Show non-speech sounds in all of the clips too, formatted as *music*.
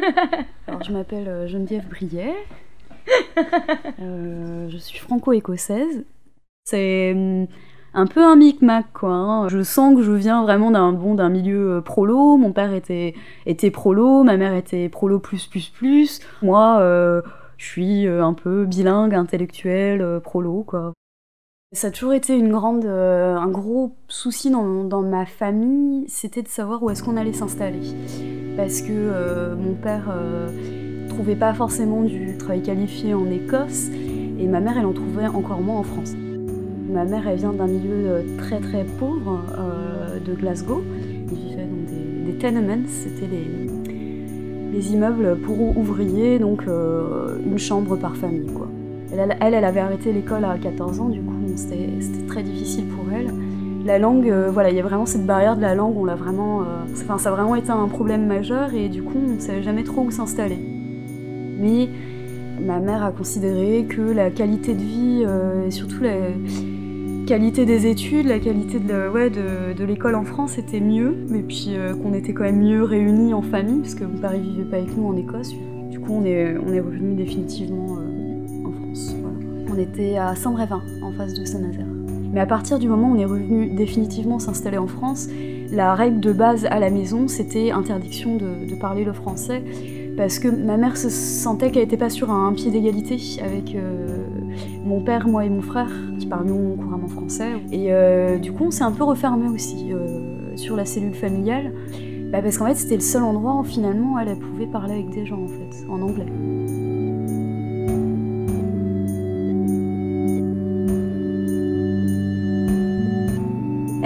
*laughs* Alors, je m'appelle euh, Geneviève Briet. *laughs* Euh, je suis franco-écossaise. C'est hum, un peu un micmac, quoi. hein. Je sens que je viens vraiment d'un bon, d'un milieu euh, prolo. Mon père était, était prolo, ma mère était prolo plus plus plus. Moi, euh, je suis un peu bilingue, intellectuelle, prolo, quoi. Ça a toujours été une grande, euh, un gros souci dans, dans ma famille, c'était de savoir où est-ce qu'on allait s'installer. Parce que euh, mon père euh, trouvait pas forcément du travail qualifié en Écosse et ma mère elle en trouvait encore moins en France. Ma mère elle vient d'un milieu euh, très très pauvre de Glasgow. Ils vivaient dans des, tenements, c'était les, les immeubles pour ouvriers, donc une chambre par famille. Elle, elle, elle avait arrêté l'école à 14 ans, du coup c'était très difficile pour elle. La langue, euh, voilà, il y a vraiment cette barrière de la langue, on l'a vraiment, euh, ça a vraiment été un problème majeur et du coup on ne savait jamais trop où s'installer. Mais ma mère a considéré que la qualité de vie euh, et surtout la qualité des études, la qualité de, l'école en France était mieux, et puis qu'on était quand même mieux réunis en famille, parce que mon ne vivait pas avec nous en Écosse. Du coup, on est, revenu définitivement en France. On était à Saint-Brévin, en face de Saint-Nazaire. Mais à partir du moment où on est revenu définitivement s'installer en France, la règle de base à la maison, c'était interdiction de, parler le français, parce que ma mère se sentait qu'elle n'était pas sur un pied d'égalité avec euh, mon père, moi et mon frère, qui parlions couramment français. Et euh, du coup, on s'est un peu refermé aussi euh, sur la cellule familiale, bah, parce qu'en fait, c'était le seul endroit où finalement elle, elle pouvait parler avec des gens, en fait, en anglais.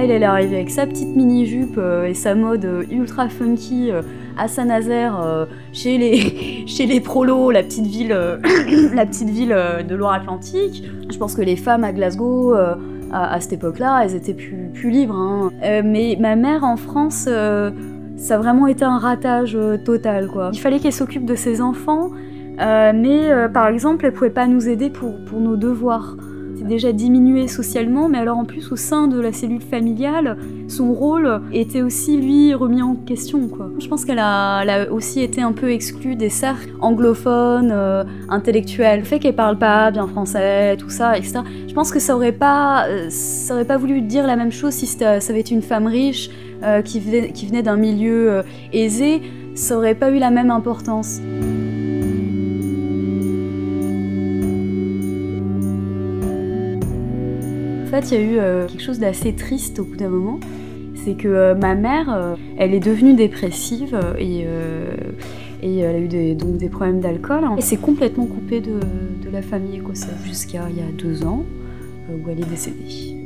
Elle, est arrivée avec sa petite mini-jupe euh, et sa mode euh, ultra funky euh, à Saint-Nazaire, chez, les, *laughs* chez les prolos, la petite ville, *coughs* la petite ville de Loire-Atlantique. Je pense que les femmes à Glasgow, à, cette époque-là, elles étaient plus, plus libres. hein. Mais ma mère en France, ça a vraiment été un ratage total. Quoi. Il fallait qu'elle s'occupe de ses enfants, mais par exemple, elle pouvait pas nous aider pour, pour nos devoirs. Déjà diminué socialement, mais alors en plus au sein de la cellule familiale, son rôle était aussi lui remis en question. Je pense qu'elle a, aussi été un peu exclue des cercles anglophones, euh, intellectuels. Le fait qu'elle parle pas bien français, tout ça, etc. Je pense que ça aurait pas, euh, ça aurait pas voulu dire la même chose si ça avait été une femme riche euh, qui venait, qui venait d'un milieu aisé. Ça aurait pas eu la même importance. Fait, il y a eu euh, quelque chose d'assez triste au bout d'un moment. C'est que euh, ma mère, euh, elle est devenue dépressive et, elle a eu des, problèmes d'alcool. Et s'est complètement coupée de, de la famille écossaise jusqu'à il y a deux ans, où elle est décédée.